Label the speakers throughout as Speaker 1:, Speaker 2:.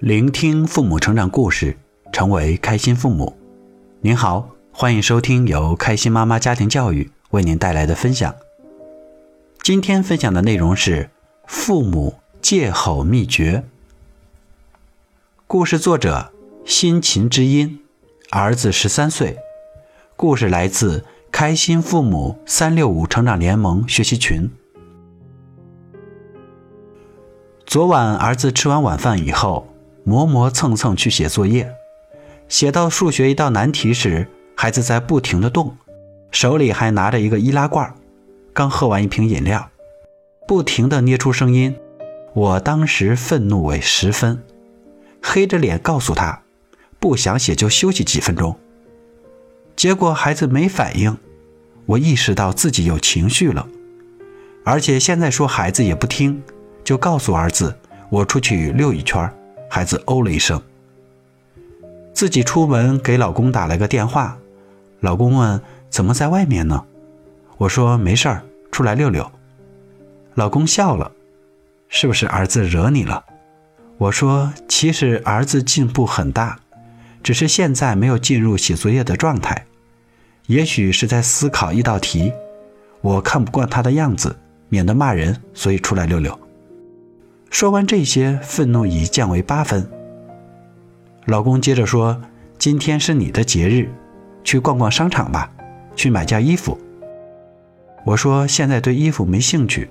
Speaker 1: 聆听父母成长故事，成为开心父母。您好，欢迎收听由开心妈妈家庭教育为您带来的分享。今天分享的内容是父母戒吼秘诀。故事作者辛勤之音，儿子十三岁。故事来自开心父母三六五成长联盟学习群。昨晚儿子吃完晚饭以后。磨磨蹭蹭去写作业，写到数学一道难题时，孩子在不停地动，手里还拿着一个易拉罐，刚喝完一瓶饮料，不停地捏出声音。我当时愤怒为十分，黑着脸告诉他，不想写就休息几分钟。结果孩子没反应，我意识到自己有情绪了，而且现在说孩子也不听，就告诉儿子，我出去溜一圈。孩子哦了一声，自己出门给老公打了个电话。老公问：“怎么在外面呢？”我说：“没事儿，出来溜溜。”老公笑了：“是不是儿子惹你了？”我说：“其实儿子进步很大，只是现在没有进入写作业的状态，也许是在思考一道题。我看不惯他的样子，免得骂人，所以出来溜溜。”说完这些，愤怒已降为八分。老公接着说：“今天是你的节日，去逛逛商场吧，去买件衣服。”我说：“现在对衣服没兴趣。”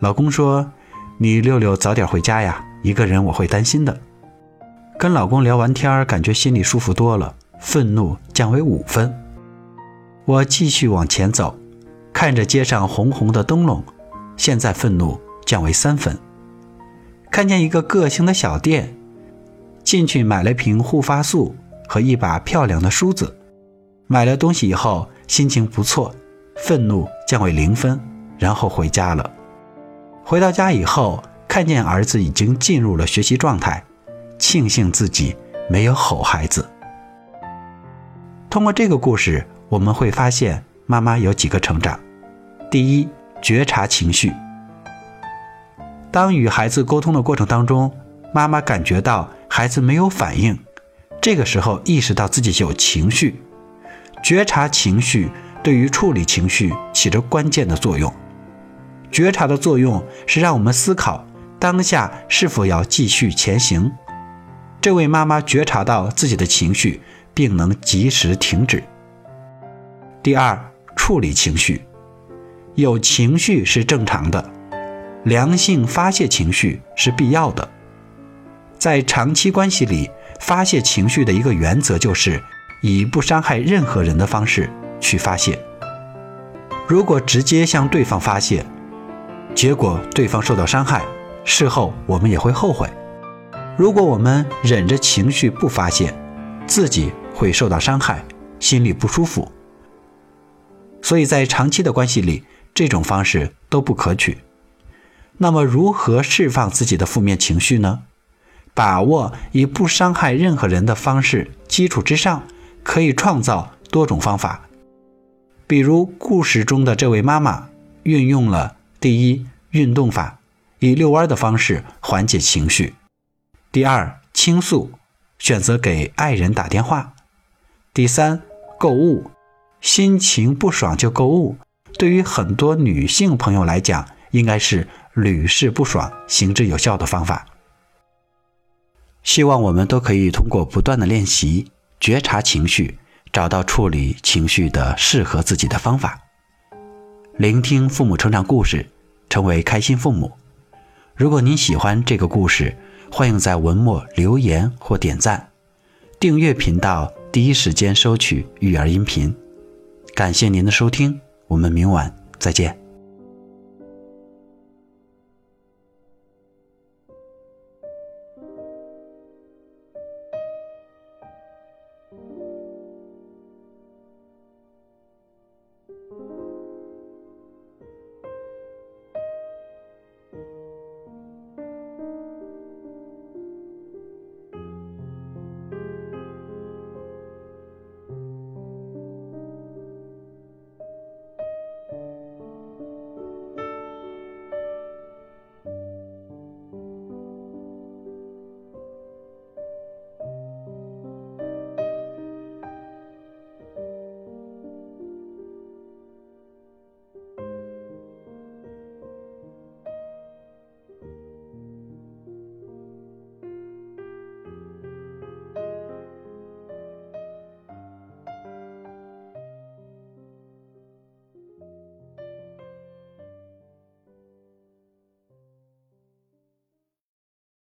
Speaker 1: 老公说：“你六六早点回家呀，一个人我会担心的。”跟老公聊完天，感觉心里舒服多了，愤怒降为五分。我继续往前走，看着街上红红的灯笼，现在愤怒降为三分。看见一个个性的小店，进去买了瓶护发素和一把漂亮的梳子。买了东西以后，心情不错，愤怒降为零分，然后回家了。回到家以后，看见儿子已经进入了学习状态，庆幸自己没有吼孩子。通过这个故事，我们会发现妈妈有几个成长：第一，觉察情绪。当与孩子沟通的过程当中，妈妈感觉到孩子没有反应，这个时候意识到自己有情绪，觉察情绪对于处理情绪起着关键的作用。觉察的作用是让我们思考当下是否要继续前行。这位妈妈觉察到自己的情绪，并能及时停止。第二，处理情绪，有情绪是正常的。良性发泄情绪是必要的，在长期关系里，发泄情绪的一个原则就是以不伤害任何人的方式去发泄。如果直接向对方发泄，结果对方受到伤害，事后我们也会后悔；如果我们忍着情绪不发泄，自己会受到伤害，心里不舒服。所以在长期的关系里，这种方式都不可取。那么，如何释放自己的负面情绪呢？把握以不伤害任何人的方式基础之上，可以创造多种方法。比如故事中的这位妈妈运用了第一运动法，以遛弯的方式缓解情绪；第二倾诉，选择给爱人打电话；第三购物，心情不爽就购物。对于很多女性朋友来讲，应该是。屡试不爽、行之有效的方法。希望我们都可以通过不断的练习，觉察情绪，找到处理情绪的适合自己的方法。聆听父母成长故事，成为开心父母。如果您喜欢这个故事，欢迎在文末留言或点赞，订阅频道，第一时间收取育儿音频。感谢您的收听，我们明晚再见。